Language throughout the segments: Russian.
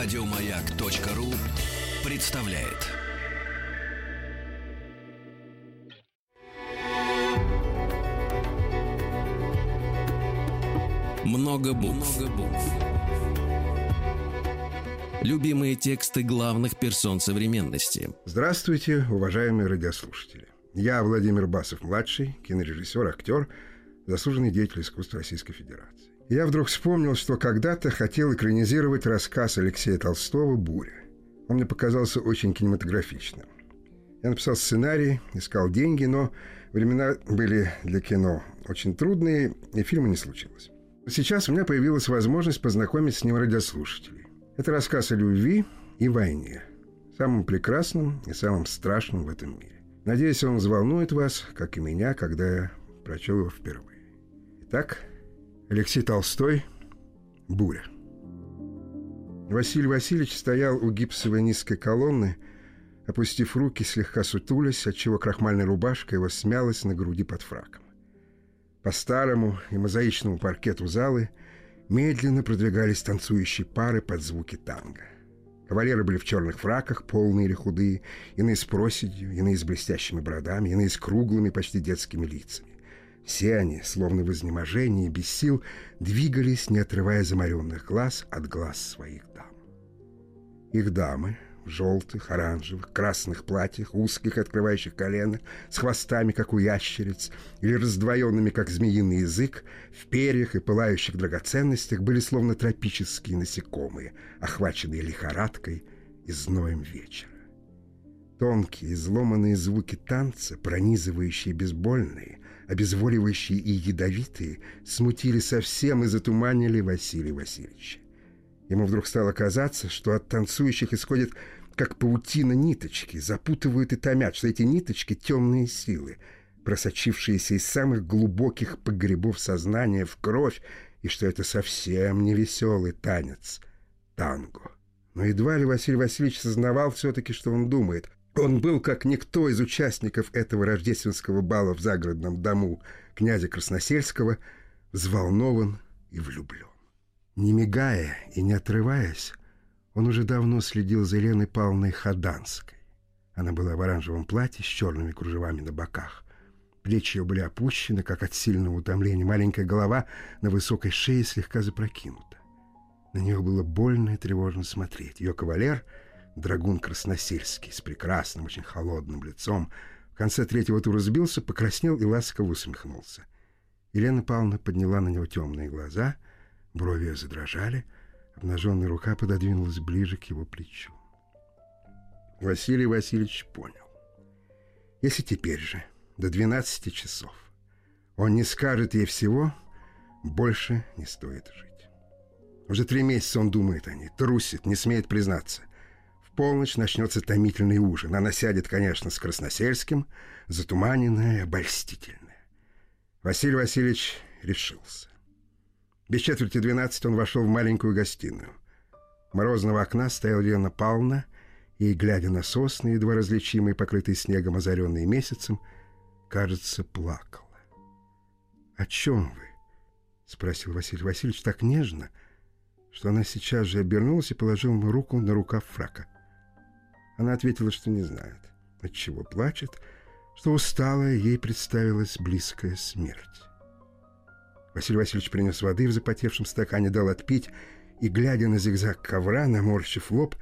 Радиомаяк.ру представляет. Много букв. Любимые тексты главных персон современности. Здравствуйте, уважаемые радиослушатели. Я Владимир Басов-младший, кинорежиссер, актер, заслуженный деятель искусства Российской Федерации. Я вдруг вспомнил, что когда-то хотел экранизировать рассказ Алексея Толстого «Буря». Он мне показался очень кинематографичным. Я написал сценарий, искал деньги, но времена были для кино очень трудные, и фильма не случилось. Сейчас у меня появилась возможность познакомить с ним радиослушателей. Это рассказ о любви и войне. Самым прекрасным и самым страшным в этом мире. Надеюсь, он взволнует вас, как и меня, когда я прочел его впервые. Итак, Алексей Толстой «Буря». Василий Васильевич стоял у гипсовой низкой колонны, опустив руки, слегка сутулясь, отчего крахмальная рубашка его смялась на груди под фраком. По старому и мозаичному паркету залы медленно продвигались танцующие пары под звуки танго. Кавалеры были в черных фраках, полные или худые, иные с проседью, иные с блестящими бородами, иные с круглыми, почти детскими лицами. Все они, словно в изнеможении, без сил, двигались, не отрывая замаренных глаз от глаз своих дам. Их дамы в желтых, оранжевых, красных платьях, узких, открывающих колено, с хвостами, как у ящериц, или раздвоенными, как змеиный язык, в перьях и пылающих драгоценностях были словно тропические насекомые, охваченные лихорадкой и зноем вечера. Тонкие, изломанные звуки танца, пронизывающие безбольные, обезволивающие и ядовитые, смутили совсем и затуманили Василия Васильевича. Ему вдруг стало казаться, что от танцующих исходит как паутина ниточки, запутывают и томят, что эти ниточки — темные силы, просочившиеся из самых глубоких погребов сознания в кровь, и что это совсем не веселый танец — танго. Но едва ли Василий Васильевич сознавал все-таки, что он думает. Он был, как никто из участников этого рождественского бала в загородном дому князя Красносельского, взволнован и влюблен. Не мигая и не отрываясь, он уже давно следил за Еленой Павловной Хаданской. Она была в оранжевом платье с черными кружевами на боках. Плечи ее были опущены, как от сильного утомления. Маленькая голова на высокой шее слегка запрокинута. На нее было больно и тревожно смотреть. Ее кавалер — драгун Красносельский с прекрасным, очень холодным лицом, в конце третьего тура сбился, покраснел и ласково усмехнулся. Елена Павловна подняла на него темные глаза, брови ее задрожали, обнаженная рука пододвинулась ближе к его плечу. Василий Васильевич понял. Если теперь же, до 12 часов, он не скажет ей всего, больше не стоит жить. Уже три месяца он думает о ней, трусит, не смеет признаться полночь начнется томительный ужин. Она сядет, конечно, с Красносельским, затуманенная, обольстительная. Василий Васильевич решился. Без четверти двенадцать он вошел в маленькую гостиную. Морозного окна стояла Лена Павловна, и, глядя на сосны, едва различимые, покрытые снегом, озаренные месяцем, кажется, плакала. «О чем вы?» — спросил Василий Васильевич так нежно, что она сейчас же обернулась и положила ему руку на рукав фрака — она ответила, что не знает, от чего плачет, что усталая ей представилась близкая смерть. Василий Васильевич принес воды в запотевшем стакане, дал отпить и, глядя на зигзаг ковра, наморщив лоб,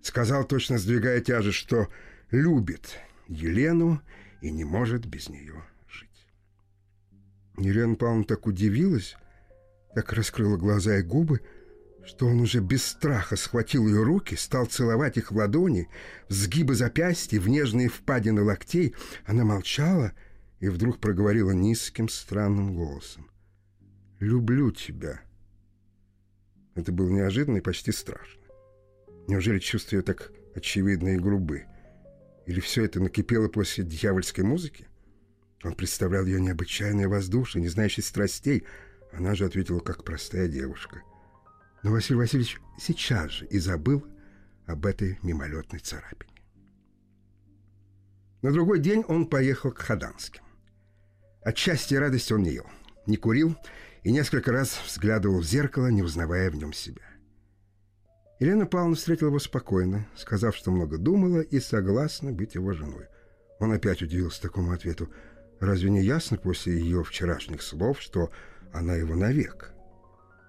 сказал, точно сдвигая тяжесть, что любит Елену и не может без нее жить. Елена Павловна так удивилась, так раскрыла глаза и губы, что он уже без страха схватил ее руки, стал целовать их в ладони, в сгибы запястья, в нежные впадины локтей. Она молчала и вдруг проговорила низким странным голосом. «Люблю тебя». Это было неожиданно и почти страшно. Неужели чувства ее так очевидны и грубы? Или все это накипело после дьявольской музыки? Он представлял ее необычайное воздушие, не знающей страстей. Она же ответила, как простая девушка — но Василий Васильевич сейчас же и забыл об этой мимолетной царапине. На другой день он поехал к Хаданским. От счастья и радости он не ел, не курил и несколько раз взглядывал в зеркало, не узнавая в нем себя. Елена Павловна встретила его спокойно, сказав, что много думала и согласна быть его женой. Он опять удивился такому ответу. Разве не ясно после ее вчерашних слов, что она его навек?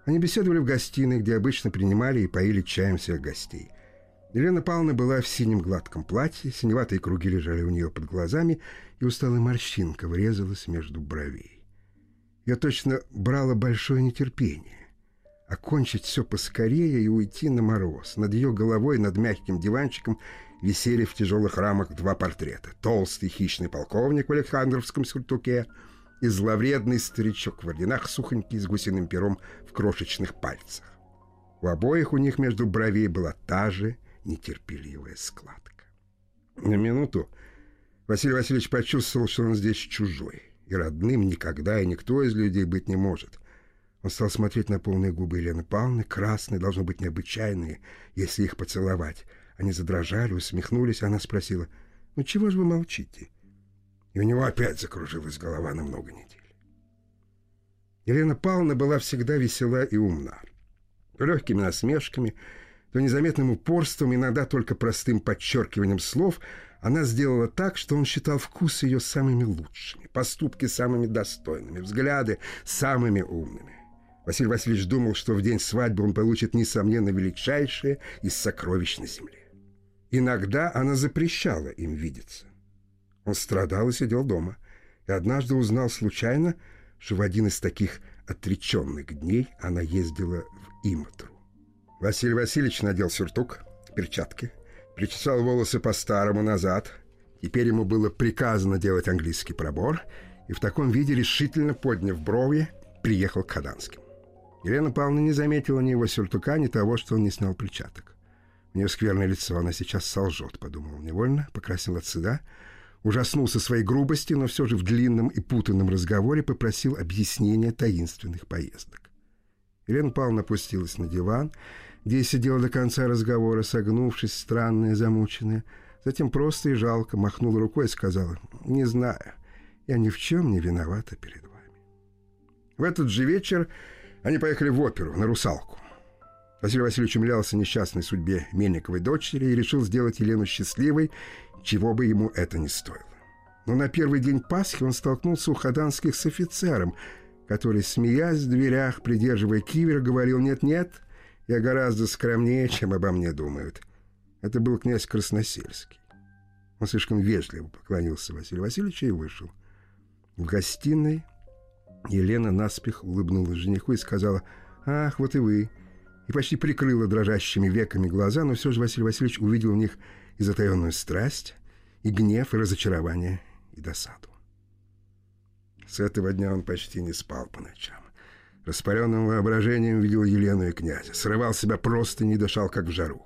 Они беседовали в гостиной, где обычно принимали и поили чаем всех гостей. Елена Павловна была в синем гладком платье, синеватые круги лежали у нее под глазами, и усталая морщинка врезалась между бровей. Я точно брала большое нетерпение. Окончить все поскорее и уйти на мороз. Над ее головой, над мягким диванчиком, висели в тяжелых рамах два портрета. Толстый хищный полковник в Александровском сюртуке и зловредный старичок в орденах, сухонький с гусиным пером в крошечных пальцах. У обоих у них между бровей была та же нетерпеливая складка. На минуту Василий Васильевич почувствовал, что он здесь чужой, и родным никогда и никто из людей быть не может — он стал смотреть на полные губы Елены Павловны, красные, должно быть, необычайные, если их поцеловать. Они задрожали, усмехнулись, а она спросила, «Ну чего же вы молчите?» И у него опять закружилась голова на много недель. Елена Павловна была всегда весела и умна. Легкими насмешками, то незаметным упорством, иногда только простым подчеркиванием слов, она сделала так, что он считал вкусы ее самыми лучшими, поступки самыми достойными, взгляды самыми умными. Василий Васильевич думал, что в день свадьбы он получит, несомненно, величайшее из сокровищ на земле. Иногда она запрещала им видеться. Он страдал и сидел дома, и однажды узнал случайно, что в один из таких отреченных дней она ездила в Иматру. Василий Васильевич надел сюртук, перчатки, причесал волосы по-старому назад. Теперь ему было приказано делать английский пробор, и в таком виде, решительно подняв брови, приехал к Хаданским. Елена Павловна не заметила ни его сюртука, ни того, что он не снял перчаток. У нее скверное лицо, она сейчас солжет, подумал невольно, покрасил от сыда, ужаснулся своей грубости, но все же в длинном и путанном разговоре попросил объяснения таинственных поездок. Елена Павловна опустилась на диван, где сидела до конца разговора, согнувшись, странная, замученная. Затем просто и жалко махнула рукой и сказала, «Не знаю, я ни в чем не виновата перед вами». В этот же вечер они поехали в оперу, на «Русалку». Василий Васильевич умилялся несчастной судьбе Мельниковой дочери и решил сделать Елену счастливой, чего бы ему это ни стоило. Но на первый день Пасхи он столкнулся у Хаданских с офицером, который, смеясь в дверях, придерживая кивер, говорил «Нет-нет, я гораздо скромнее, чем обо мне думают». Это был князь Красносельский. Он слишком вежливо поклонился Василию Васильевичу и вышел. В гостиной Елена наспех улыбнулась жениху и сказала «Ах, вот и вы!» И почти прикрыла дрожащими веками глаза, но все же Василий Васильевич увидел в них и затаенную страсть, и гнев, и разочарование, и досаду. С этого дня он почти не спал по ночам. Распаленным воображением видел Елену и князя, срывал себя просто не дышал, как в жару.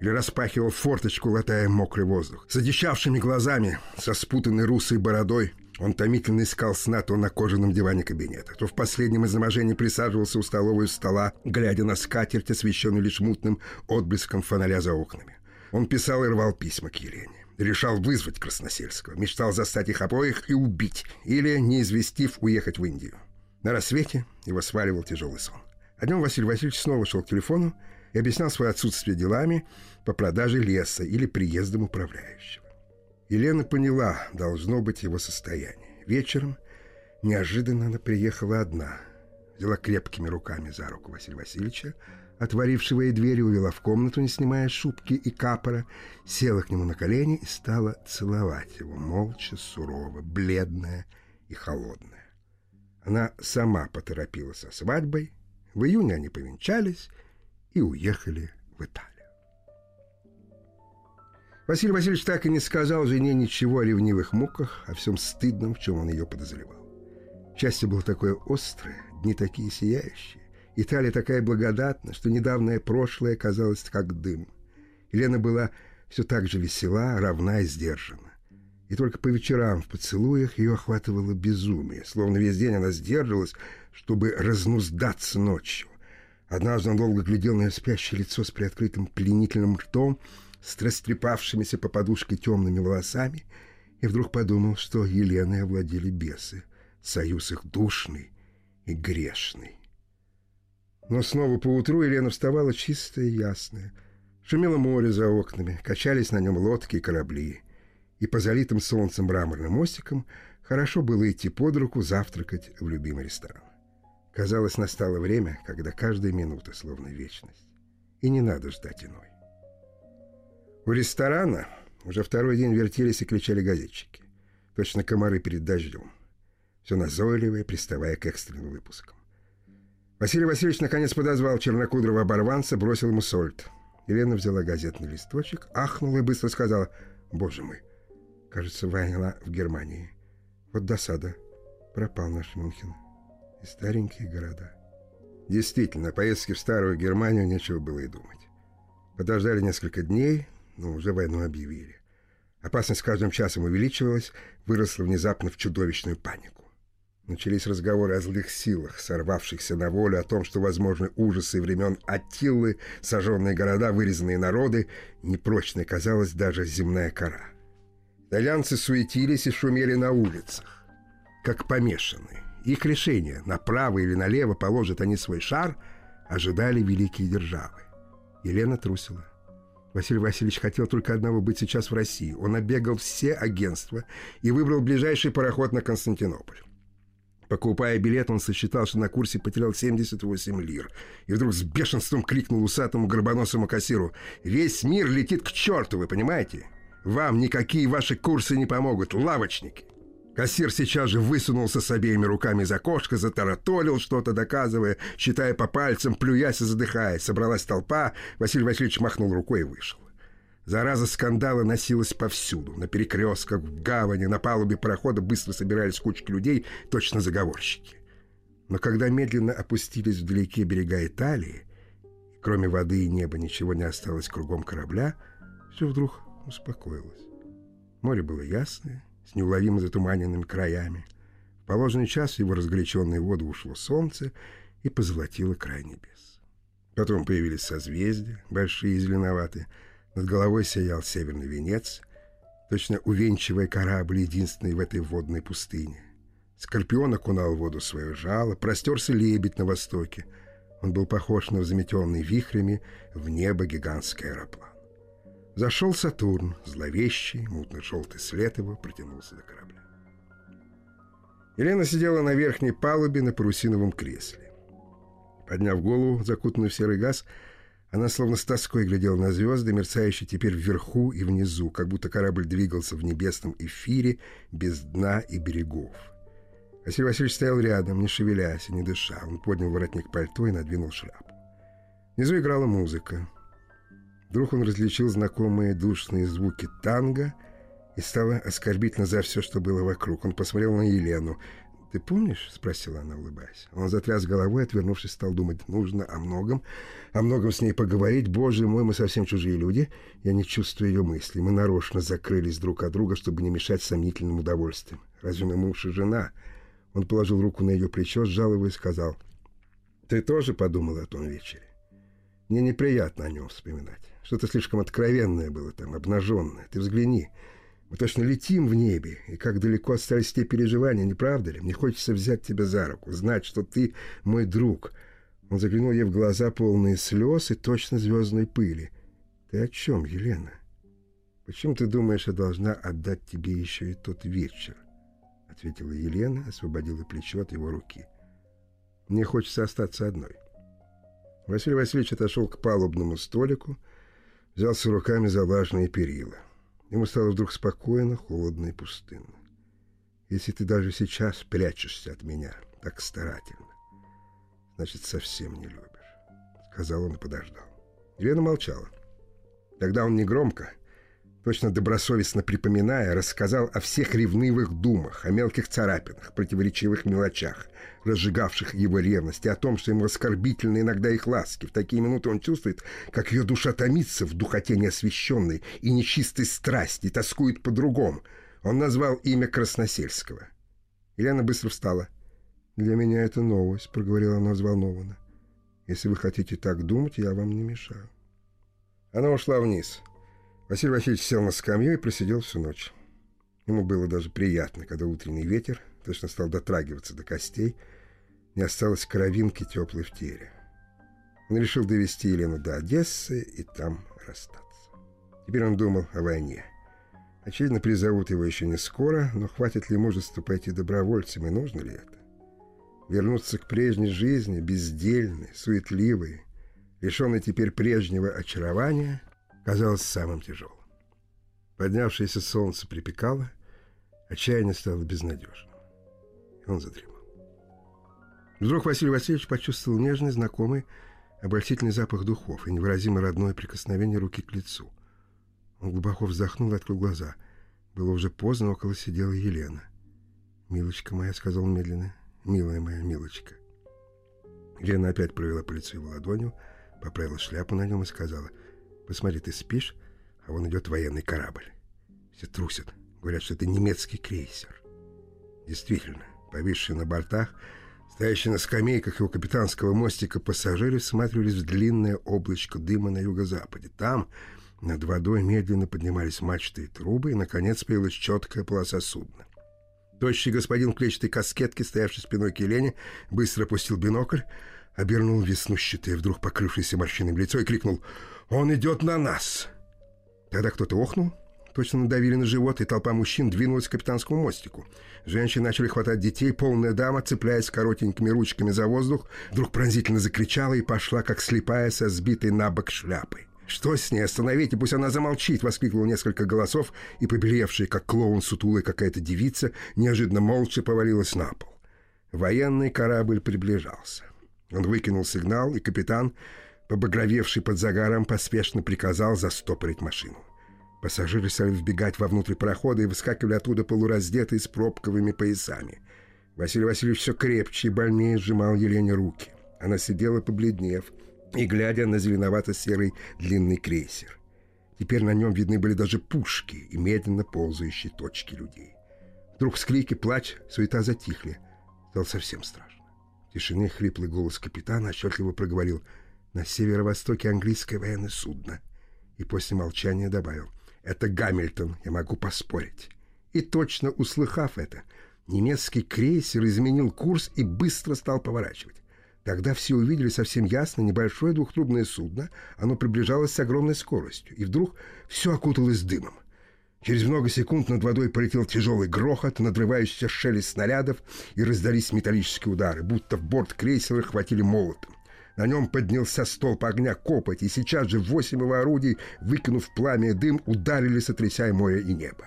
Или распахивал форточку, латая мокрый воздух. С одичавшими глазами, со спутанной русой бородой — он томительно искал сна то на кожаном диване кабинета, то в последнем изнеможении присаживался у столовой стола, глядя на скатерть, освещенную лишь мутным отблеском фонаря за окнами. Он писал и рвал письма к Елене. Решал вызвать Красносельского, мечтал застать их обоих и убить, или, не известив, уехать в Индию. На рассвете его сваливал тяжелый сон. А днем Василий Васильевич снова шел к телефону и объяснял свое отсутствие делами по продаже леса или приездом управляющего. Елена поняла, должно быть его состояние. Вечером неожиданно она приехала одна. Взяла крепкими руками за руку Василия Васильевича, отворившего ей дверь, увела в комнату, не снимая шубки и капора, села к нему на колени и стала целовать его, молча, сурово, бледная и холодная. Она сама поторопилась со свадьбой, в июне они повенчались и уехали в Италию. Василий Васильевич так и не сказал жене ничего о ревнивых муках, о всем стыдном, в чем он ее подозревал. Счастье было такое острое, дни такие сияющие. Италия такая благодатна, что недавнее прошлое казалось как дым. Елена была все так же весела, равна и сдержана. И только по вечерам в поцелуях ее охватывало безумие, словно весь день она сдерживалась, чтобы разнуздаться ночью. Однажды он долго глядел на ее спящее лицо с приоткрытым пленительным ртом, с растрепавшимися по подушке темными волосами, и вдруг подумал, что Еленой овладели бесы, союз их душный и грешный. Но снова поутру Елена вставала чистая и ясная. Шумело море за окнами, качались на нем лодки и корабли. И по залитым солнцем мраморным мостикам хорошо было идти под руку завтракать в любимый ресторан. Казалось, настало время, когда каждая минута словно вечность. И не надо ждать иной. У ресторана уже второй день вертелись и кричали газетчики. Точно комары перед дождем. Все назойливое, приставая к экстренным выпускам. Василий Васильевич наконец подозвал чернокудрого оборванца, бросил ему сольт. Елена взяла газетный листочек, ахнула и быстро сказала, «Боже мой, кажется, война в Германии. Вот досада. Пропал наш Мюнхен. И старенькие города». Действительно, поездки в старую Германию нечего было и думать. Подождали несколько дней, но уже войну объявили. Опасность с каждым часом увеличивалась, выросла внезапно в чудовищную панику. Начались разговоры о злых силах, сорвавшихся на волю, о том, что возможны ужасы времен Аттилы, сожженные города, вырезанные народы, непрочной казалась даже земная кора. Итальянцы суетились и шумели на улицах, как помешанные. Их решение, направо или налево положат они свой шар, ожидали великие державы. Елена трусила. Василий Васильевич хотел только одного быть сейчас в России. Он обегал все агентства и выбрал ближайший пароход на Константинополь. Покупая билет, он сосчитал, что на курсе потерял 78 лир. И вдруг с бешенством крикнул усатому горбоносому кассиру. «Весь мир летит к черту, вы понимаете? Вам никакие ваши курсы не помогут, лавочники!» Кассир сейчас же высунулся с обеими руками из окошка, затараторил что-то, доказывая, считая по пальцам, плюясь и задыхаясь. Собралась толпа, Василий Васильевич махнул рукой и вышел. Зараза скандала носилась повсюду. На перекрестках, в гавани, на палубе парохода быстро собирались кучки людей, точно заговорщики. Но когда медленно опустились вдалеке берега Италии, кроме воды и неба ничего не осталось кругом корабля, все вдруг успокоилось. Море было ясное, с неуловимо затуманенными краями. В положенный час его разгоряченные воды ушло солнце и позолотило край небес. Потом появились созвездия, большие и зеленоватые, над головой сиял северный венец, точно увенчивая корабль, единственный в этой водной пустыне. Скорпион окунал в воду свое жало, простерся лебедь на востоке. Он был похож на заметенный вихрями в небо гигантский аэроплан. Зашел Сатурн, зловещий, мутно-желтый след его протянулся до корабля. Елена сидела на верхней палубе на парусиновом кресле. Подняв голову, закутанную в серый газ, она словно с тоской глядела на звезды, мерцающие теперь вверху и внизу, как будто корабль двигался в небесном эфире без дна и берегов. Василий Васильевич стоял рядом, не шевелясь и не дыша. Он поднял воротник пальто и надвинул шляпу. Внизу играла музыка. Вдруг он различил знакомые душные звуки танго и стало оскорбительно за все, что было вокруг. Он посмотрел на Елену. «Ты помнишь?» — спросила она, улыбаясь. Он затряс головой, отвернувшись, стал думать. «Нужно о многом, о многом с ней поговорить. Боже мой, мы совсем чужие люди. Я не чувствую ее мыслей. Мы нарочно закрылись друг от друга, чтобы не мешать сомнительным удовольствиям. Разве мы муж и жена?» Он положил руку на ее плечо, сжал его и сказал. «Ты тоже подумал о том вечере? Мне неприятно о нем вспоминать. Что-то слишком откровенное было там, обнаженное. Ты взгляни». Мы точно летим в небе, и как далеко остались те переживания, не правда ли? Мне хочется взять тебя за руку, знать, что ты мой друг. Он заглянул ей в глаза, полные слез и точно звездной пыли. Ты о чем, Елена? Почему ты думаешь, я должна отдать тебе еще и тот вечер? Ответила Елена, освободила плечо от его руки. Мне хочется остаться одной. Василий Васильевич отошел к палубному столику, взялся руками за влажные перила. Ему стало вдруг спокойно, холодно и пустынно. Если ты даже сейчас прячешься от меня так старательно, значит, совсем не любишь, — сказал он и подождал. Елена молчала. Тогда он негромко, точно добросовестно припоминая, рассказал о всех ревнивых думах, о мелких царапинах, противоречивых мелочах, разжигавших его ревность, и о том, что ему оскорбительны иногда их ласки. В такие минуты он чувствует, как ее душа томится в духоте неосвещенной и нечистой страсти, тоскует по-другому. Он назвал имя Красносельского. Елена быстро встала. «Для меня это новость», — проговорила она взволнованно. «Если вы хотите так думать, я вам не мешаю». Она ушла вниз. Василий Васильевич сел на скамью и просидел всю ночь. Ему было даже приятно, когда утренний ветер точно стал дотрагиваться до костей, не осталось кровинки теплой в теле. Он решил довести Елену до Одессы и там расстаться. Теперь он думал о войне. Очевидно, призовут его еще не скоро, но хватит ли мужества пойти добровольцем, и нужно ли это? Вернуться к прежней жизни, бездельной, суетливой, лишенной теперь прежнего очарования, казалось самым тяжелым. Поднявшееся солнце припекало, отчаяние стало безнадежным. И он задремал. Вдруг Василий Васильевич почувствовал нежный, знакомый, обольстительный запах духов и невыразимо родное прикосновение руки к лицу. Он глубоко вздохнул и открыл глаза. Было уже поздно, около сидела Елена. «Милочка моя», — сказал он медленно, — «милая моя милочка». Елена опять провела по лицу его ладонью, поправила шляпу на нем и сказала, «Посмотри, ты спишь, а вон идет военный корабль. Все трусят, говорят, что это немецкий крейсер». Действительно, повисшие на бортах — Стоящие на скамейках его капитанского мостика пассажиры всматривались в длинное облачко дыма на юго-западе. Там, над водой, медленно поднимались мачты и трубы, и, наконец, появилась четкая полоса судна. Тощий господин в клетчатой каскетке, стоявший спиной к Елене, быстро опустил бинокль, обернул веснущатое, вдруг покрывшееся морщинами лицо и крикнул «Он идет на нас!» Тогда кто-то охнул, точно надавили на живот, и толпа мужчин двинулась к капитанскому мостику. Женщины начали хватать детей, полная дама, цепляясь коротенькими ручками за воздух, вдруг пронзительно закричала и пошла, как слепая, со сбитой на бок шляпой. «Что с ней? Остановите, пусть она замолчит!» — воскликнуло несколько голосов, и побелевшая, как клоун сутулая какая-то девица, неожиданно молча повалилась на пол. Военный корабль приближался. Он выкинул сигнал, и капитан, побагровевший под загаром, поспешно приказал застопорить машину. Пассажиры стали вбегать вовнутрь парохода и выскакивали оттуда полураздетые с пробковыми поясами. Василий Васильевич все крепче и больнее сжимал Елене руки. Она сидела, побледнев, и глядя на зеленовато-серый длинный крейсер. Теперь на нем видны были даже пушки и медленно ползающие точки людей. Вдруг скрики, плач, суета затихли. Стало совсем страшно. В тишине хриплый голос капитана отчетливо проговорил «На северо-востоке английское военное судно» и после молчания добавил это Гамильтон, я могу поспорить. И точно услыхав это, немецкий крейсер изменил курс и быстро стал поворачивать. Тогда все увидели совсем ясно небольшое двухтрубное судно. Оно приближалось с огромной скоростью. И вдруг все окуталось дымом. Через много секунд над водой полетел тяжелый грохот, надрывающийся шелест снарядов, и раздались металлические удары, будто в борт крейсера хватили молотом. На нем поднялся столб огня копоть, и сейчас же восемь его орудий, выкинув пламя и дым, ударили, сотрясая море и небо.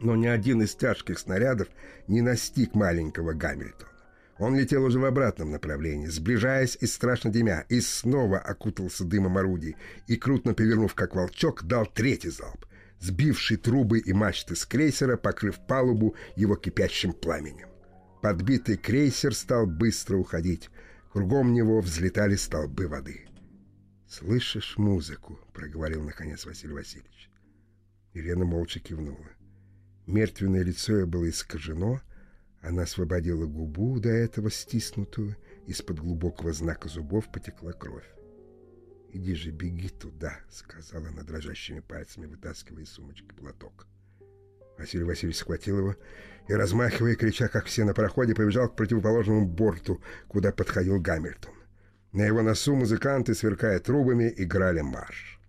Но ни один из тяжких снарядов не настиг маленького Гамильтона. Он летел уже в обратном направлении, сближаясь и страшно дымя, и снова окутался дымом орудий, и, крутно повернув как волчок, дал третий залп, сбивший трубы и мачты с крейсера, покрыв палубу его кипящим пламенем. Подбитый крейсер стал быстро уходить, Кругом него взлетали столбы воды. «Слышишь музыку?» — проговорил, наконец, Василий Васильевич. Елена молча кивнула. Мертвенное лицо ее было искажено, она освободила губу, до этого стиснутую, из-под глубокого знака зубов потекла кровь. «Иди же, беги туда», — сказала она дрожащими пальцами, вытаскивая из сумочки платок. Василий Васильевич схватил его и, размахивая, крича, как все на пароходе, побежал к противоположному борту, куда подходил Гамильтон. На его носу музыканты, сверкая трубами, играли марш.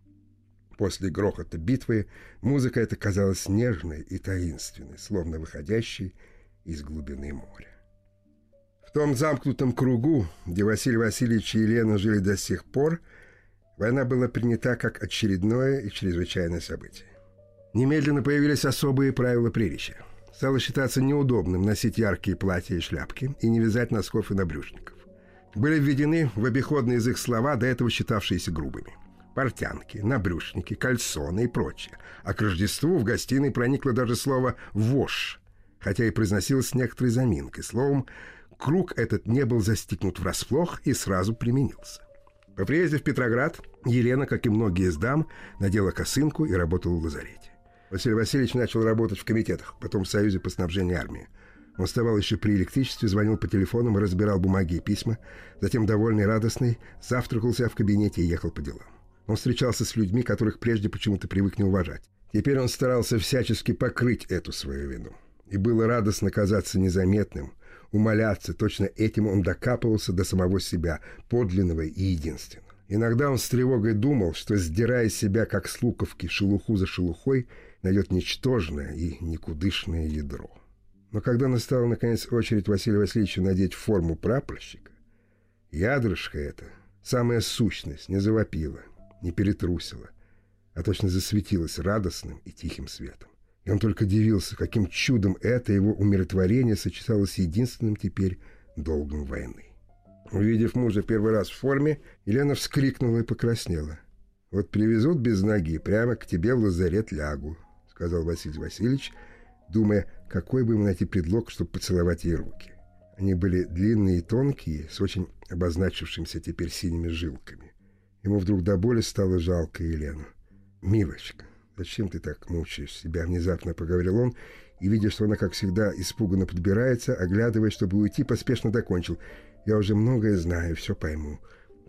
После грохота битвы музыка эта казалась нежной и таинственной, словно выходящей из глубины моря. В том замкнутом кругу, где Василий Васильевич и Елена жили до сих пор, война была принята как очередное и чрезвычайное событие. Немедленно появились особые правила приличия. Стало считаться неудобным носить яркие платья и шляпки и не вязать носков и набрюшников. Были введены в обиходный язык слова, до этого считавшиеся грубыми. Портянки, набрюшники, кальсоны и прочее. А к Рождеству в гостиной проникло даже слово «вошь», хотя и произносилось с некоторой заминкой. Словом, круг этот не был застигнут врасплох и сразу применился. По приезде в Петроград Елена, как и многие из дам, надела косынку и работала в лазарете. Василий Васильевич начал работать в комитетах, потом в Союзе по снабжению армии. Он вставал еще при электричестве, звонил по телефонам разбирал бумаги и письма. Затем, довольный радостный, завтракал себя в кабинете и ехал по делам. Он встречался с людьми, которых прежде почему-то привык не уважать. Теперь он старался всячески покрыть эту свою вину. И было радостно казаться незаметным, умоляться, точно этим он докапывался до самого себя, подлинного и единственного. Иногда он с тревогой думал, что, сдирая себя, как с луковки, шелуху за шелухой, найдет ничтожное и никудышное ядро. Но когда настала, наконец, очередь Василия Васильевича надеть форму прапорщика, ядрышко это, самая сущность, не завопила, не перетрусила, а точно засветилась радостным и тихим светом. И он только дивился, каким чудом это его умиротворение сочеталось с единственным теперь долгом войны. Увидев мужа первый раз в форме, Елена вскрикнула и покраснела. «Вот привезут без ноги, прямо к тебе в лазарет лягу», — сказал Василий Васильевич, думая, какой бы ему найти предлог, чтобы поцеловать ей руки. Они были длинные и тонкие, с очень обозначившимися теперь синими жилками. Ему вдруг до боли стало жалко Елену. «Милочка, зачем ты так мучаешь себя?» — внезапно поговорил он, и, видя, что она, как всегда, испуганно подбирается, оглядываясь, чтобы уйти, поспешно докончил — я уже многое знаю, все пойму.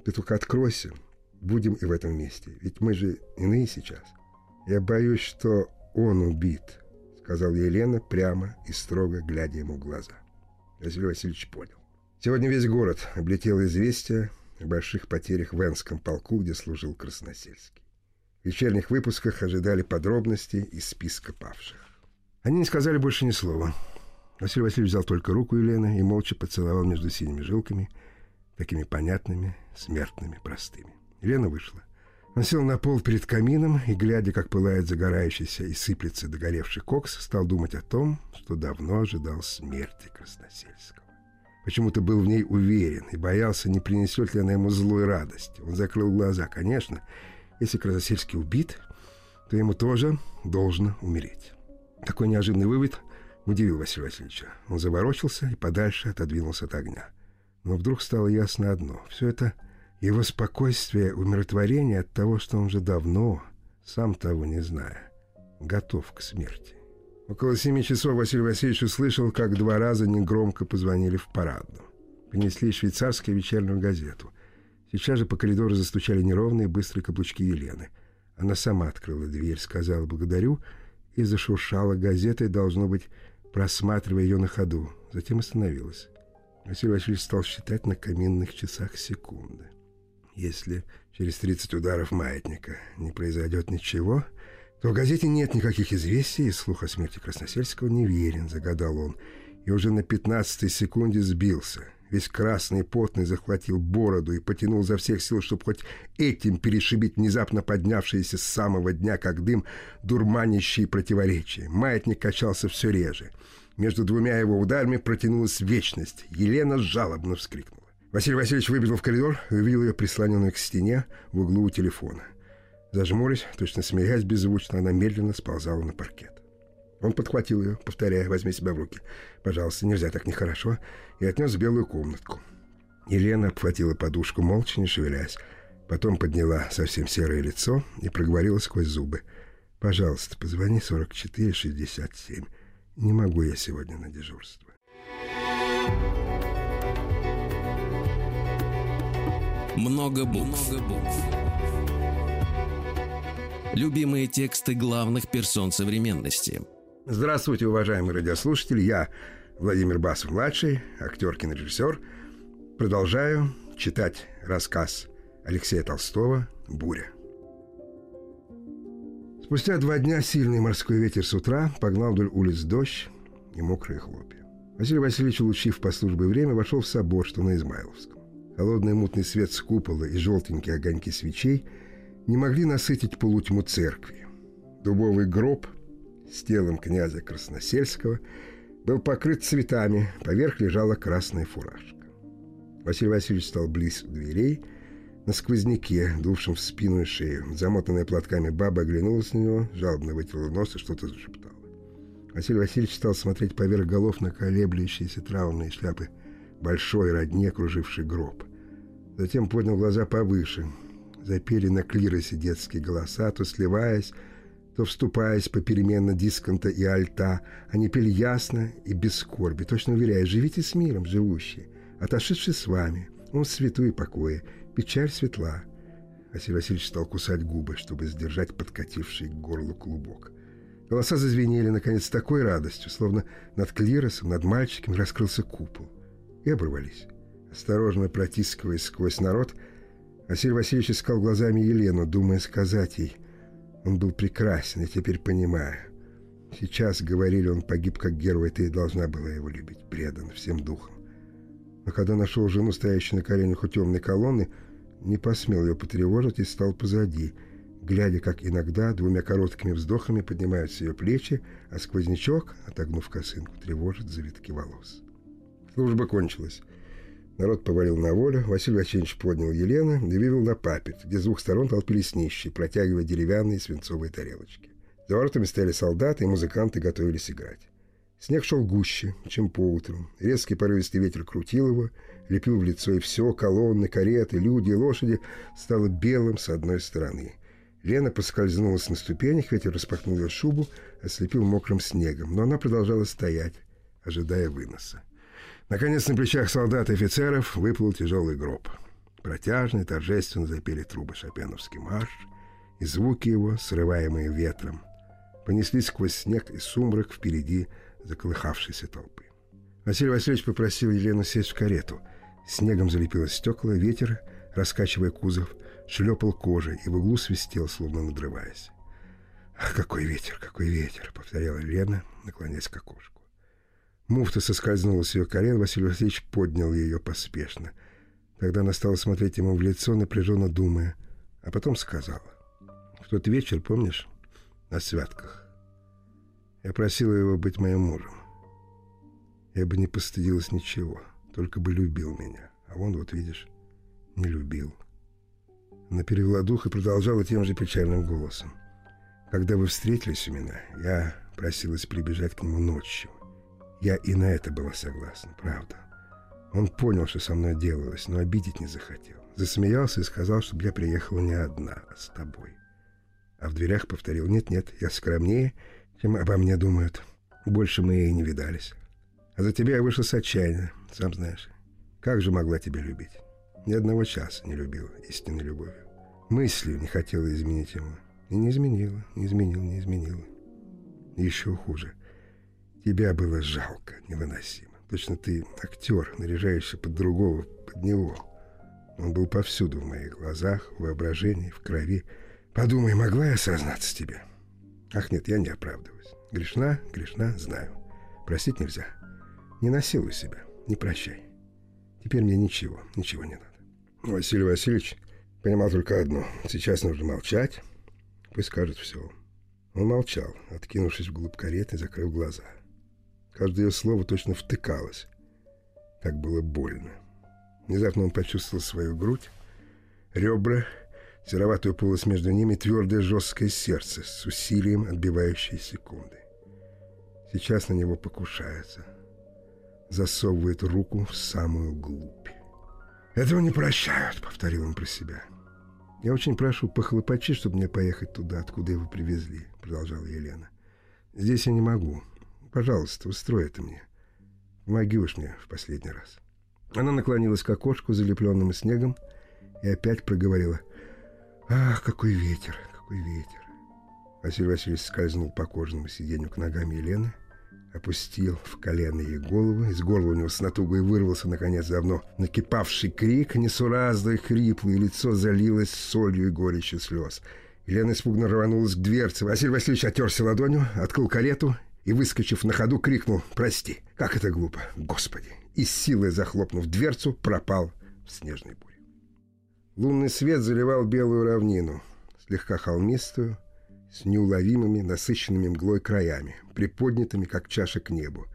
Ты только откройся, будем и в этом месте. Ведь мы же иные сейчас. Я боюсь, что он убит, сказал Елена прямо и строго глядя ему в глаза. Василий Васильевич понял. Сегодня весь город облетел известие о больших потерях в Энском полку, где служил Красносельский. В вечерних выпусках ожидали подробности из списка павших. Они не сказали больше ни слова. Василий Васильевич взял только руку Елены и молча поцеловал между синими жилками, такими понятными, смертными, простыми. Елена вышла. Он сел на пол перед камином и, глядя, как пылает загорающийся и сыплется догоревший кокс, стал думать о том, что давно ожидал смерти Красносельского. Почему-то был в ней уверен и боялся, не принесет ли она ему злой радости. Он закрыл глаза. Конечно, если Красносельский убит, то ему тоже должно умереть. Такой неожиданный вывод удивил Василия Васильевича. Он заворочился и подальше отодвинулся от огня. Но вдруг стало ясно одно. Все это его спокойствие, умиротворение от того, что он уже давно, сам того не зная, готов к смерти. Около семи часов Василий Васильевич услышал, как два раза негромко позвонили в парадную. Принесли швейцарскую вечернюю газету. Сейчас же по коридору застучали неровные быстрые каблучки Елены. Она сама открыла дверь, сказала «благодарю» и зашуршала газетой, должно быть, просматривая ее на ходу. Затем остановилась. Василий Васильевич стал считать на каминных часах секунды. Если через 30 ударов маятника не произойдет ничего, то в газете нет никаких известий, и слух о смерти Красносельского неверен, загадал он, и уже на пятнадцатой секунде сбился. Весь красный потный захватил бороду и потянул за всех сил, чтобы хоть этим перешибить внезапно поднявшиеся с самого дня, как дым, дурманящие противоречия. Маятник качался все реже. Между двумя его ударами протянулась вечность. Елена жалобно вскрикнула. Василий Васильевич выбежал в коридор и увидел ее прислоненную к стене в углу у телефона. Зажмурясь, точно смеясь беззвучно, она медленно сползала на паркет. Он подхватил ее, повторяя, возьми себя в руки. Пожалуйста, нельзя так нехорошо, и отнес в белую комнатку. Елена обхватила подушку, молча не шевелясь. Потом подняла совсем серое лицо и проговорила сквозь зубы. «Пожалуйста, позвони 4467. Не могу я сегодня на дежурство. Много букв. Много букв. Любимые тексты главных персон современности. Здравствуйте, уважаемые радиослушатели. Я Владимир Басов-младший, актер, кинорежиссер. Продолжаю читать рассказ Алексея Толстого «Буря». Спустя два дня сильный морской ветер с утра погнал вдоль улиц дождь и мокрые хлопья. Василий Васильевич, улучив по службе время, вошел в собор, что на Измайловском. Холодный мутный свет с купола и желтенькие огоньки свечей не могли насытить полутьму церкви. Дубовый гроб с телом князя Красносельского был покрыт цветами, поверх лежала красная фуражка. Василий Васильевич стал близ дверей – на сквозняке, дувшем в спину и шею. Замотанная платками баба оглянулась на него, жалобно вытерла нос и что-то зашептала. Василий Васильевич стал смотреть поверх голов на колеблющиеся траурные шляпы большой родни, окруживший гроб. Затем поднял глаза повыше. Запели на клиросе детские голоса, то сливаясь, то вступаясь попеременно дисконта и альта. Они пели ясно и без скорби, точно уверяя, живите с миром, живущие, отошедшие с вами, он свету и покое, Печаль светла. Василий Васильевич стал кусать губы, чтобы сдержать подкативший к горлу клубок. Голоса зазвенели, наконец, с такой радостью, словно над клиросом, над мальчиком раскрылся купол. И оборвались. Осторожно протискиваясь сквозь народ, Василий Васильевич искал глазами Елену, думая сказать ей. Он был прекрасен, и теперь понимаю. Сейчас, говорили, он погиб как герой, ты должна была его любить, предан всем духом. Но когда нашел жену, стоящую на коленях у темной колонны, не посмел ее потревожить и стал позади, глядя, как иногда двумя короткими вздохами поднимаются ее плечи, а сквознячок, отогнув косынку, тревожит завитки волос. Служба кончилась. Народ повалил на волю, Василий Васильевич поднял Елену и вывел на папет, где с двух сторон толпились нищие, протягивая деревянные свинцовые тарелочки. За воротами стояли солдаты, и музыканты готовились играть. Снег шел гуще, чем поутру. Резкий порывистый ветер крутил его, лепил в лицо, и все, колонны, кареты, люди, лошади, стало белым с одной стороны. Лена поскользнулась на ступенях, ветер распахнул ее шубу, ослепил мокрым снегом, но она продолжала стоять, ожидая выноса. Наконец на плечах солдат и офицеров выплыл тяжелый гроб. Протяжно и торжественно запели трубы Шопеновский марш, и звуки его, срываемые ветром, понеслись сквозь снег и сумрак впереди заколыхавшейся толпы. Василий Васильевич попросил Елену сесть в карету. Снегом залепилось стекла, ветер, раскачивая кузов, шлепал кожей и в углу свистел, словно надрываясь. «Ах, какой ветер, какой ветер!» — повторяла Лена, наклоняясь к окошку. Муфта соскользнула с ее колен, Василий Васильевич поднял ее поспешно. Тогда она стала смотреть ему в лицо, напряженно думая, а потом сказала. В тот вечер, помнишь, на святках, я просила его быть моим мужем. Я бы не постыдилась ничего, только бы любил меня. А он, вот видишь, не любил. Она перевела дух и продолжала тем же печальным голосом. Когда вы встретились у меня, я просилась прибежать к нему ночью. Я и на это была согласна, правда. Он понял, что со мной делалось, но обидеть не захотел. Засмеялся и сказал, чтобы я приехала не одна, а с тобой. А в дверях повторил, нет-нет, я скромнее, чем обо мне думают. Больше мы и не видались. А за тебя я вышла с отчаяния, сам знаешь. Как же могла тебя любить? Ни одного часа не любила истинной любовью. Мыслью не хотела изменить ему. И не изменила, не изменила, не изменила. еще хуже. Тебя было жалко, невыносимо. Точно ты актер, наряжаешься под другого, под него. Он был повсюду в моих глазах, в воображении, в крови. Подумай, могла я сознаться тебе? Ах нет, я не оправдываюсь. Грешна, грешна, знаю. Простить нельзя. Не насилуй себя, не прощай. Теперь мне ничего, ничего не надо. Василий Васильевич понимал только одно. Сейчас нужно молчать, пусть скажет все. Он молчал, откинувшись вглубь кареты, закрыв глаза. Каждое ее слово точно втыкалось. Так было больно. Внезапно он почувствовал свою грудь, ребра, сероватую полость между ними, твердое жесткое сердце с усилием отбивающей секунды. Сейчас на него покушается. Засовывает руку в самую глубь. «Этого не прощают», — повторил он про себя. «Я очень прошу, похлопочи, чтобы мне поехать туда, откуда его привезли», — продолжала Елена. «Здесь я не могу. Пожалуйста, устрой это мне. Помоги уж мне в последний раз». Она наклонилась к окошку, залепленному снегом, и опять проговорила. «Ах, какой ветер, какой ветер!» Василий Васильевич скользнул по кожаному сиденью к ногам Елены, опустил в колено ей голову, из горла у него с натугой вырвался, наконец, давно накипавший крик, несуразный, хриплый, лицо залилось солью и горечью слез. Елена испуганно рванулась к дверце. Василий Васильевич отерся ладонью, открыл карету и, выскочив на ходу, крикнул «Прости! Как это глупо! Господи!» И с силой захлопнув дверцу, пропал в снежной буре. Лунный свет заливал белую равнину, слегка холмистую, с неуловимыми, насыщенными мглой краями, приподнятыми, как чаша к небу,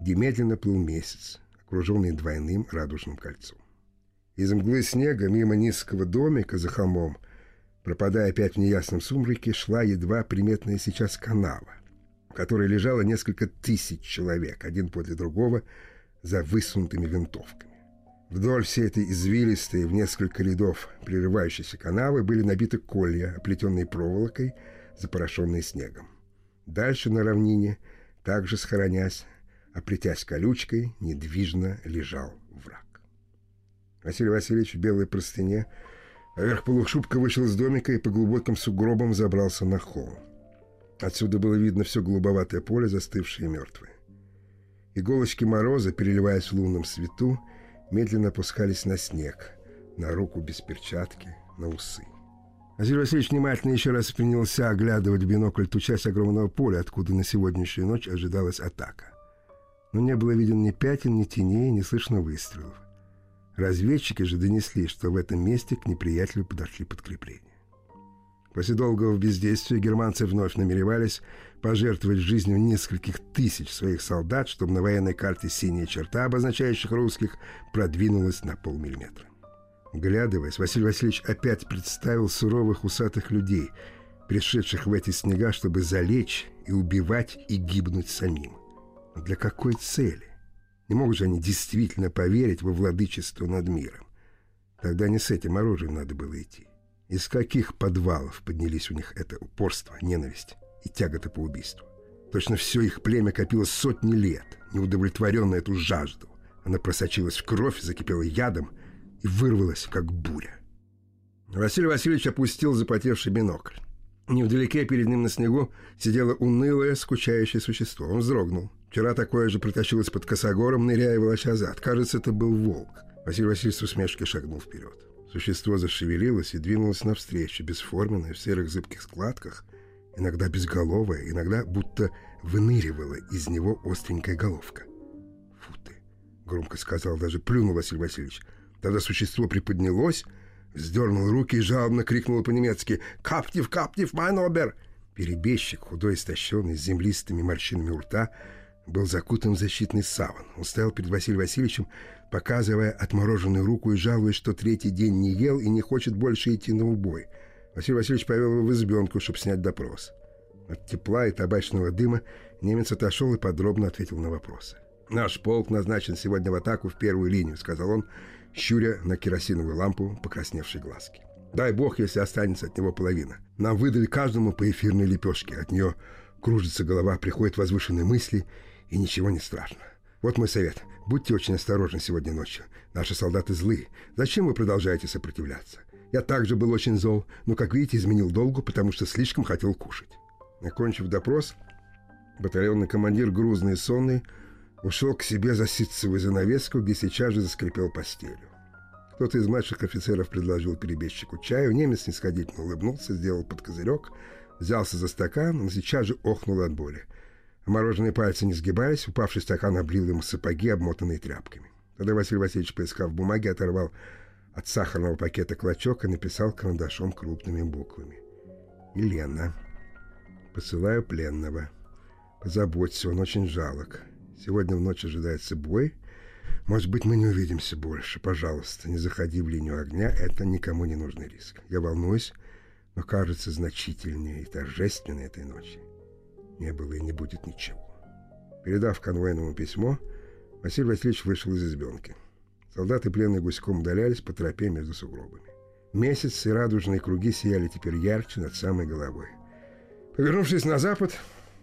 где медленно плыл месяц, окруженный двойным радужным кольцом. Из мглы снега мимо низкого домика за холмом, пропадая опять в неясном сумраке, шла едва приметная сейчас канава — которой лежало несколько тысяч человек, один подле другого, за высунутыми винтовками. Вдоль всей этой извилистой в несколько рядов прерывающейся канавы были набиты колья, оплетенные проволокой, запорошенные снегом. Дальше на равнине, также схоронясь, оплетясь колючкой, недвижно лежал враг. Василий Васильевич в белой простыне поверх полушубка вышел из домика и по глубоким сугробам забрался на холм. Отсюда было видно все голубоватое поле, застывшее и мертвое. Иголочки мороза, переливаясь в лунном свету, медленно опускались на снег, на руку без перчатки, на усы. Василий Васильевич внимательно еще раз принялся оглядывать в бинокль ту часть огромного поля, откуда на сегодняшнюю ночь ожидалась атака. Но не было виден ни пятен, ни теней, не слышно выстрелов. Разведчики же донесли, что в этом месте к неприятелю подошли подкрепления. После долгого бездействия германцы вновь намеревались пожертвовать жизнью нескольких тысяч своих солдат, чтобы на военной карте синяя черта, обозначающих русских, продвинулась на полмиллиметра. Глядываясь, Василий Васильевич опять представил суровых усатых людей, пришедших в эти снега, чтобы залечь и убивать и гибнуть самим. Но для какой цели? Не могут же они действительно поверить во владычество над миром. Тогда не с этим оружием надо было идти. Из каких подвалов поднялись у них это упорство, ненависть и тягота по убийству? Точно все их племя копило сотни лет, неудовлетворенное эту жажду. Она просочилась в кровь, закипела ядом и вырвалась, как буря. Василий Васильевич опустил запотевший бинокль. Невдалеке перед ним на снегу сидело унылое, скучающее существо. Он вздрогнул. Вчера такое же протащилось под косогором, ныряя волоча зад. Кажется, это был волк. Василий Васильевич с усмешкой шагнул вперед. Существо зашевелилось и двинулось навстречу, бесформенное, в серых зыбких складках, иногда безголовое, иногда будто выныривала из него остренькая головка. «Фу ты!» — громко сказал, даже плюнул Василий Васильевич. Тогда существо приподнялось, вздернул руки и жалобно крикнуло по-немецки «Каптив, каптив, майнобер!» Перебежчик, худой, истощенный, с землистыми морщинами у рта, был закутан в защитный саван. Он стоял перед Василием Васильевичем, показывая отмороженную руку и жалуясь, что третий день не ел и не хочет больше идти на убой. Василий Васильевич повел его в избенку, чтобы снять допрос. От тепла и табачного дыма немец отошел и подробно ответил на вопросы. «Наш полк назначен сегодня в атаку в первую линию», — сказал он, щуря на керосиновую лампу покрасневшей глазки. «Дай бог, если останется от него половина. Нам выдали каждому по эфирной лепешке. От нее кружится голова, приходят возвышенные мысли, и ничего не страшно. Вот мой совет. Будьте очень осторожны сегодня ночью. Наши солдаты злы. Зачем вы продолжаете сопротивляться? Я также был очень зол, но, как видите, изменил долгу, потому что слишком хотел кушать. Окончив допрос, батальонный командир, грузный и сонный, ушел к себе за ситцевую занавеску, где сейчас же заскрипел постелью. Кто-то из младших офицеров предложил перебежчику чаю, немец нисходительно улыбнулся, сделал под козырек, взялся за стакан, но сейчас же охнул от боли. Мороженые пальцы не сгибались, упавший стакан облил ему сапоги, обмотанные тряпками. Тогда Василий Васильевич, поискав бумаги, оторвал от сахарного пакета клочок и написал карандашом крупными буквами. «Елена, посылаю пленного. Позаботься, он очень жалок. Сегодня в ночь ожидается бой. Может быть, мы не увидимся больше. Пожалуйста, не заходи в линию огня, это никому не нужный риск. Я волнуюсь, но кажется значительнее и торжественнее этой ночи не было и не будет ничего. Передав конвойному письмо, Василий Васильевич вышел из избенки. Солдаты пленные гуськом удалялись по тропе между сугробами. Месяц и радужные круги сияли теперь ярче над самой головой. Повернувшись на запад,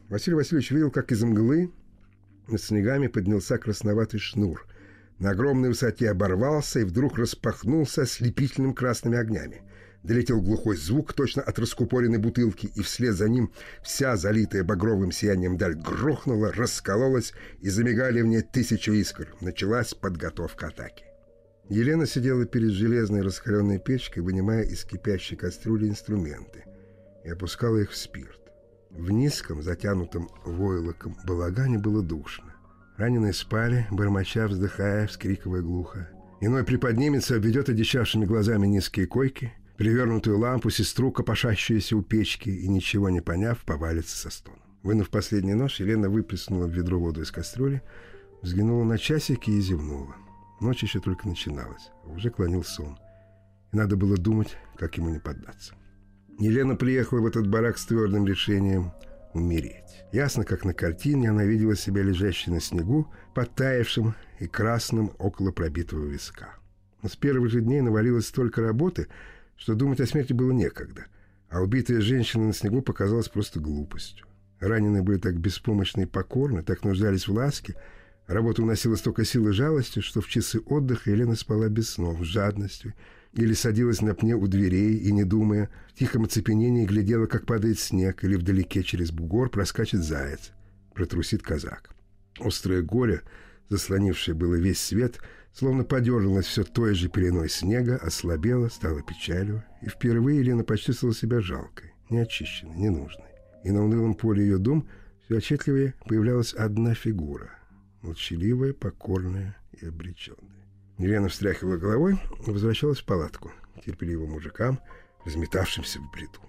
Василий Васильевич видел, как из мглы над снегами поднялся красноватый шнур. На огромной высоте оборвался и вдруг распахнулся ослепительным красными огнями – Долетел глухой звук точно от раскупоренной бутылки, и вслед за ним вся залитая багровым сиянием даль грохнула, раскололась, и замигали в ней тысячу искр. Началась подготовка атаки. Елена сидела перед железной раскаленной печкой, вынимая из кипящей кастрюли инструменты, и опускала их в спирт. В низком, затянутом войлоком балагане было душно. Раненые спали, бормоча, вздыхая, вскрикивая глухо. Иной приподнимется, обведет одичавшими глазами низкие койки — перевернутую лампу, сестру, копошащуюся у печки, и, ничего не поняв, повалится со стоном. Вынув последний нож, Елена выплеснула в ведро воду из кастрюли, взглянула на часики и зевнула. Ночь еще только начиналась, а уже клонил сон. И надо было думать, как ему не поддаться. Елена приехала в этот барак с твердым решением умереть. Ясно, как на картине, она видела себя лежащей на снегу, подтаявшим и красным около пробитого виска. Но с первых же дней навалилось столько работы – что думать о смерти было некогда, а убитая женщина на снегу показалась просто глупостью. Раненые были так беспомощны и покорны, так нуждались в ласке, работа уносила столько сил и жалости, что в часы отдыха Елена спала без снов, с жадностью, или садилась на пне у дверей и, не думая, в тихом оцепенении глядела, как падает снег, или вдалеке через бугор проскачет заяц, протрусит казак. Острое горе заслонившее было весь свет, словно подернулось все той же пеленой снега, ослабело, стало печалью, и впервые Елена почувствовала себя жалкой, неочищенной, ненужной. И на унылом поле ее дом все отчетливее появлялась одна фигура — молчаливая, покорная и обреченная. Елена встряхивала головой и возвращалась в палатку, терпеливым мужикам, разметавшимся в бреду.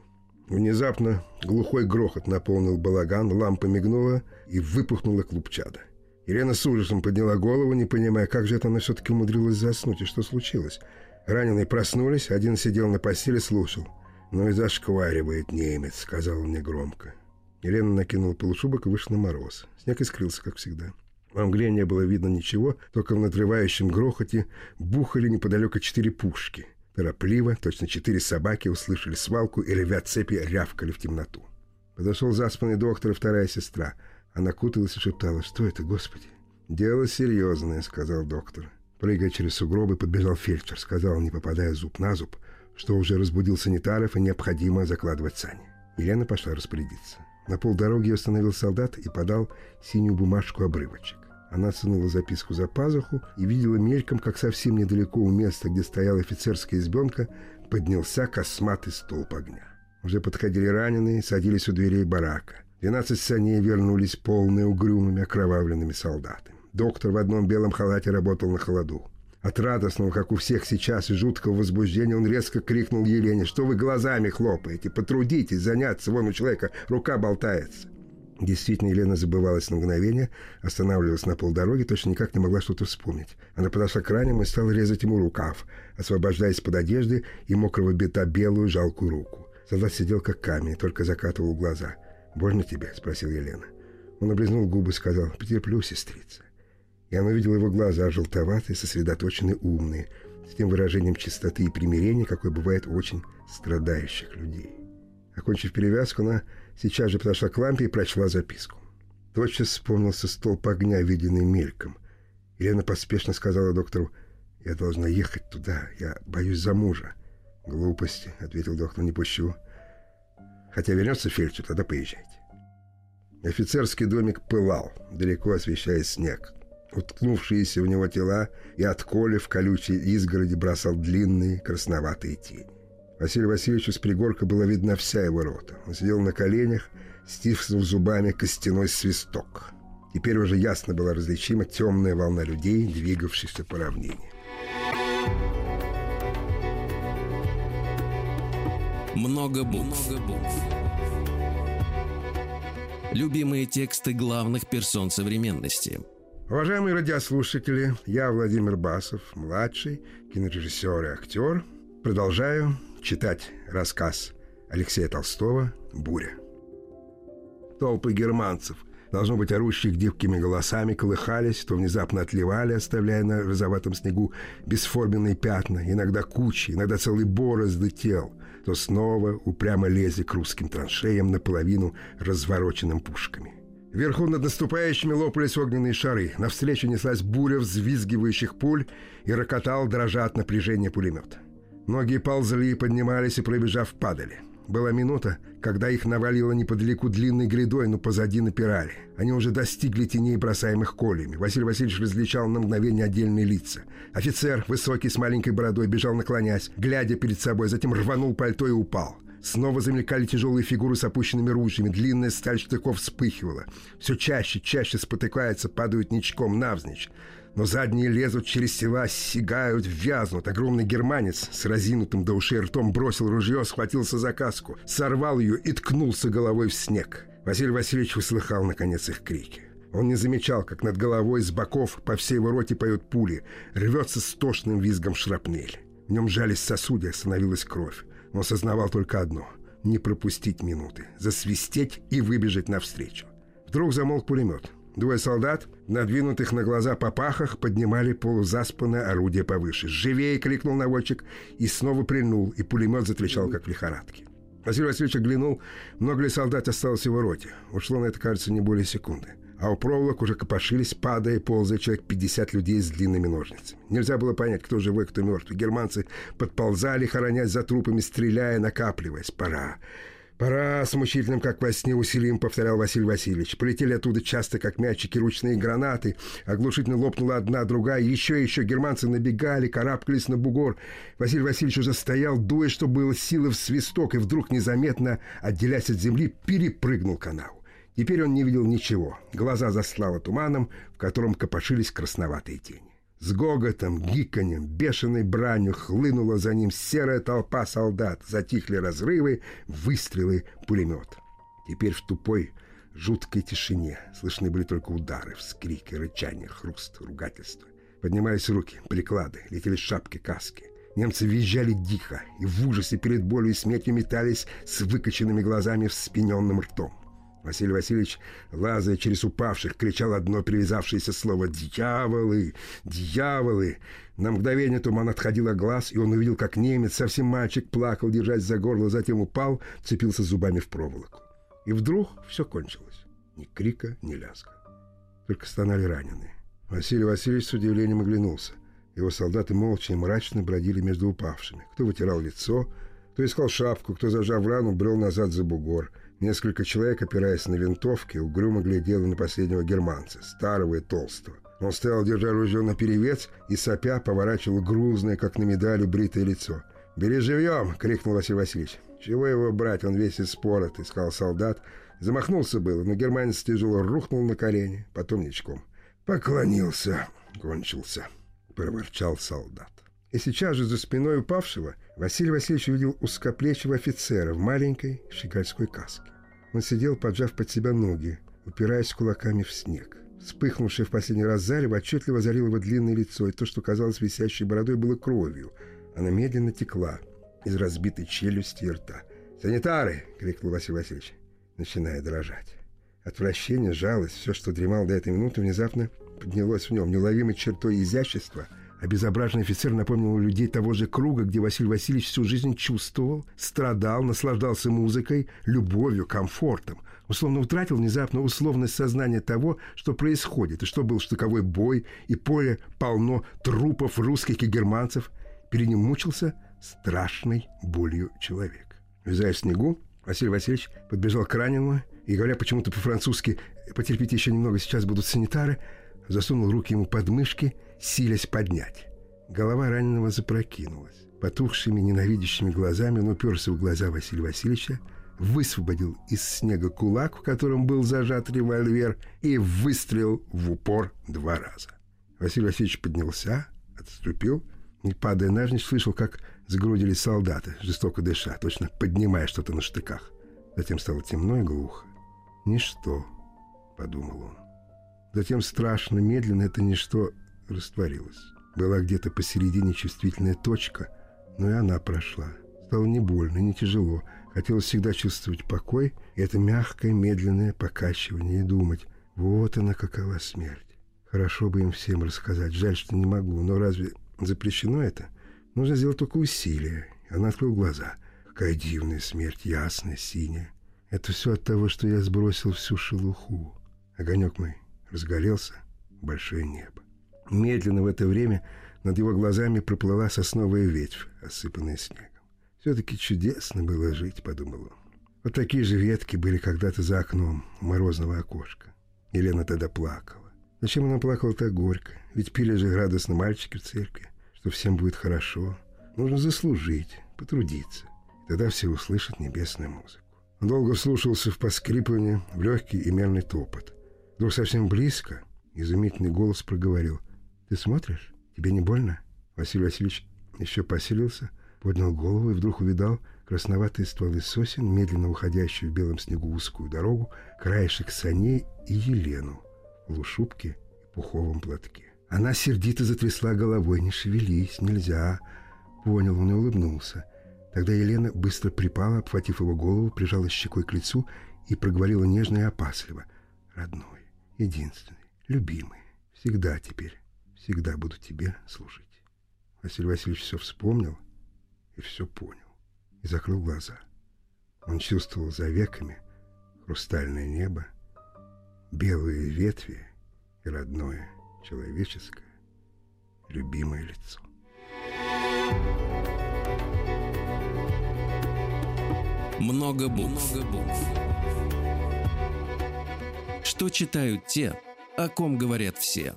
Внезапно глухой грохот наполнил балаган, лампа мигнула и выпухнула клуб чада. Елена с ужасом подняла голову, не понимая, как же это она все-таки умудрилась заснуть и что случилось. Раненые проснулись, один сидел на постели, слушал. «Ну и зашкваривает немец», — сказал он мне громко. Елена накинула полушубок и вышла на мороз. Снег искрился, как всегда. Во мгле не было видно ничего, только в надрывающем грохоте бухали неподалеку четыре пушки. Торопливо, точно четыре собаки услышали свалку и, ревя цепи, рявкали в темноту. Подошел заспанный доктор и вторая сестра. Она куталась и шептала, что это, Господи? «Дело серьезное», — сказал доктор. Прыгая через сугробы, подбежал фельдшер, сказал, не попадая зуб на зуб, что уже разбудил санитаров и необходимо закладывать сани. Елена пошла распорядиться. На полдороги ее остановил солдат и подал синюю бумажку обрывочек. Она сунула записку за пазуху и видела мельком, как совсем недалеко у места, где стояла офицерская избенка, поднялся косматый столб огня. Уже подходили раненые, садились у дверей барака. Двенадцать саней вернулись полные угрюмыми окровавленными солдатами. Доктор в одном белом халате работал на холоду. От радостного, как у всех сейчас, и жуткого возбуждения он резко крикнул Елене, что вы глазами хлопаете, потрудитесь заняться, вон у человека рука болтается. Действительно, Елена забывалась на мгновение, останавливалась на полдороги, точно никак не могла что-то вспомнить. Она подошла к ранему и стала резать ему рукав, освобождая из-под одежды и мокрого бита белую жалкую руку. Солдат сидел как камень, только закатывал глаза. «Больно тебе?» — спросил Елена. Он облизнул губы и сказал «Потерплю, сестрица». И она увидела его глаза, желтоватые, сосредоточенные, умные, с тем выражением чистоты и примирения, какое бывает у очень страдающих людей. Окончив перевязку, она сейчас же подошла к лампе и прочла записку. Тотчас вспомнился столб огня, виденный мельком. Елена поспешно сказала доктору, «Я должна ехать туда, я боюсь за мужа». «Глупости», — ответил доктор, — «не пущу». «Хотя вернется фельдшер, тогда поезжайте». Офицерский домик пылал, далеко освещая снег. Уткнувшиеся в него тела и от коли в колючей изгороди бросал длинные красноватые тени. Василию Васильевичу с пригорка была видна вся его рота. Он сидел на коленях, стиснув зубами костяной свисток. Теперь уже ясно была различима темная волна людей, двигавшихся по равнине. Много букв. Любимые тексты главных персон современности. Уважаемые радиослушатели, я Владимир Басов, младший кинорежиссер и актер. Продолжаю читать рассказ Алексея Толстого «Буря». Толпы германцев, должно быть, орущих дивкими голосами, колыхались, то внезапно отливали, оставляя на розоватом снегу бесформенные пятна, иногда кучи, иногда целые борозды тел, то снова упрямо лезли к русским траншеям наполовину развороченным пушками. Вверху над наступающими лопались огненные шары. Навстречу неслась буря взвизгивающих пуль и рокотал, дрожа от напряжения пулемет. Многие ползли, поднимались и, пробежав, падали. Была минута, когда их навалило неподалеку длинной грядой, но позади напирали. Они уже достигли теней, бросаемых колями. Василий Васильевич различал на мгновение отдельные лица. Офицер, высокий, с маленькой бородой, бежал наклонясь, глядя перед собой, затем рванул пальто и упал. Снова замелькали тяжелые фигуры с опущенными ружьями. Длинная сталь штыков вспыхивала. Все чаще, чаще спотыкаются, падают ничком навзничь но задние лезут через тела, сигают, вязнут. Огромный германец с разинутым до ушей ртом бросил ружье, схватился за каску, сорвал ее и ткнулся головой в снег. Василий Васильевич услыхал, наконец, их крики. Он не замечал, как над головой с боков по всей его роте поют пули, рвется с тошным визгом шрапнель. В нем жались сосуды, становилась кровь. Он сознавал только одно — не пропустить минуты, засвистеть и выбежать навстречу. Вдруг замолк пулемет. Двое солдат, надвинутых на глаза попахах, поднимали полузаспанное орудие повыше. «Живее!» — крикнул наводчик и снова прильнул, и пулемет затрещал, как в лихорадке. Василий Васильевич оглянул, много ли солдат осталось в его роте. Ушло на это, кажется, не более секунды. А у проволок уже копошились, падая, ползая человек 50 людей с длинными ножницами. Нельзя было понять, кто живой, кто мертвый. Германцы подползали, хоронясь за трупами, стреляя, накапливаясь. Пора. «Пора!» — с мучительным, как во сне, усилием повторял Василий Васильевич. Полетели оттуда часто, как мячики, ручные гранаты. Оглушительно лопнула одна, другая. Еще и еще германцы набегали, карабкались на бугор. Василий Васильевич уже стоял, дуя, что было силы в свисток, и вдруг, незаметно, отделяясь от земли, перепрыгнул канаву. Теперь он не видел ничего. Глаза заслало туманом, в котором копошились красноватые тени. С гоготом, гиканьем, бешеной бранью хлынула за ним серая толпа солдат. Затихли разрывы, выстрелы, пулемет. Теперь в тупой, жуткой тишине слышны были только удары, вскрики, рычания, хруст, ругательства. Поднимались руки, приклады, летели шапки, каски. Немцы визжали дико и в ужасе перед болью и смертью метались с выкоченными глазами в спиненным ртом. Василий Васильевич, лазая через упавших, кричал одно привязавшееся слово «Дьяволы! Дьяволы!». На мгновение туман отходил от глаз, и он увидел, как немец, совсем мальчик, плакал, держась за горло, затем упал, цепился зубами в проволоку. И вдруг все кончилось. Ни крика, ни лязга. Только стонали раненые. Василий Васильевич с удивлением оглянулся. Его солдаты молча и мрачно бродили между упавшими. Кто вытирал лицо, кто искал шапку, кто, зажав рану, брел назад за бугор – Несколько человек, опираясь на винтовки, угрюмо глядели на последнего германца, старого и толстого. Он стоял, держа ружье наперевес, и сопя поворачивал грузное, как на медали, бритое лицо. «Бери живьем!» — крикнул Василий Васильевич. «Чего его брать? Он весь испорот!» — искал солдат. Замахнулся было, но германец тяжело рухнул на колени, потом ничком. «Поклонился!» — кончился, — проворчал солдат. И сейчас же за спиной упавшего Василий Васильевич увидел узкоплечего офицера в маленькой щегольской каске. Он сидел, поджав под себя ноги, упираясь кулаками в снег. Вспыхнувшее в последний раз зарево отчетливо залило его длинное лицо, и то, что казалось висящей бородой, было кровью. Она медленно текла из разбитой челюсти и рта. «Санитары!» — крикнул Василий Васильевич, начиная дрожать. Отвращение, жалость, все, что дремал до этой минуты, внезапно поднялось в нем. Неуловимой чертой изящества — Обезображенный офицер напомнил людей того же круга, где Василий Васильевич всю жизнь чувствовал, страдал, наслаждался музыкой, любовью, комфортом. Условно утратил внезапно условность сознания того, что происходит, и что был штыковой бой, и поле полно трупов русских и германцев. Перед ним мучился страшной болью человек. Вязая в снегу, Василий Васильевич подбежал к раненому и, говоря почему-то по-французски «потерпите еще немного, сейчас будут санитары», засунул руки ему под мышки силясь поднять. Голова раненого запрокинулась. Потухшими ненавидящими глазами он уперся в глаза Василия Васильевича, высвободил из снега кулак, в котором был зажат револьвер, и выстрелил в упор два раза. Василий Васильевич поднялся, отступил, и, падая навзничь, слышал, как сгрудились солдаты, жестоко дыша, точно поднимая что-то на штыках. Затем стало темно и глухо. «Ничто», — подумал он. Затем страшно, медленно это ничто растворилась. Была где-то посередине чувствительная точка, но и она прошла. Стало не больно, не тяжело. Хотелось всегда чувствовать покой и это мягкое, медленное покачивание и думать, вот она какова смерть. Хорошо бы им всем рассказать, жаль, что не могу, но разве запрещено это? Нужно сделать только усилие. Она открыла глаза. Какая дивная смерть, ясная, синяя. Это все от того, что я сбросил всю шелуху. Огонек мой разгорелся, большое небо. Медленно в это время над его глазами проплыла сосновая ветвь, осыпанная снегом. «Все-таки чудесно было жить», — подумал он. Вот такие же ветки были когда-то за окном у морозного окошка. Елена тогда плакала. Зачем она плакала так горько? Ведь пили же радостно мальчики в церкви, что всем будет хорошо. Нужно заслужить, потрудиться. И тогда все услышат небесную музыку. Он долго вслушался в поскрипывание, в легкий и мерный топот. Вдруг совсем близко изумительный голос проговорил — «Ты смотришь? Тебе не больно?» Василий Васильевич еще поселился, поднял голову и вдруг увидал красноватые стволы сосен, медленно уходящую в белом снегу узкую дорогу, краешек саней и Елену в лушубке и пуховом платке. Она сердито затрясла головой. «Не шевелись, нельзя!» Понял он и улыбнулся. Тогда Елена быстро припала, обхватив его голову, прижала щекой к лицу и проговорила нежно и опасливо. «Родной, единственный, любимый, всегда теперь всегда буду тебе служить. Василий Васильевич все вспомнил и все понял, и закрыл глаза. Он чувствовал за веками хрустальное небо, белые ветви и родное человеческое любимое лицо. Много букв. Много букв. Что читают те, о ком говорят все.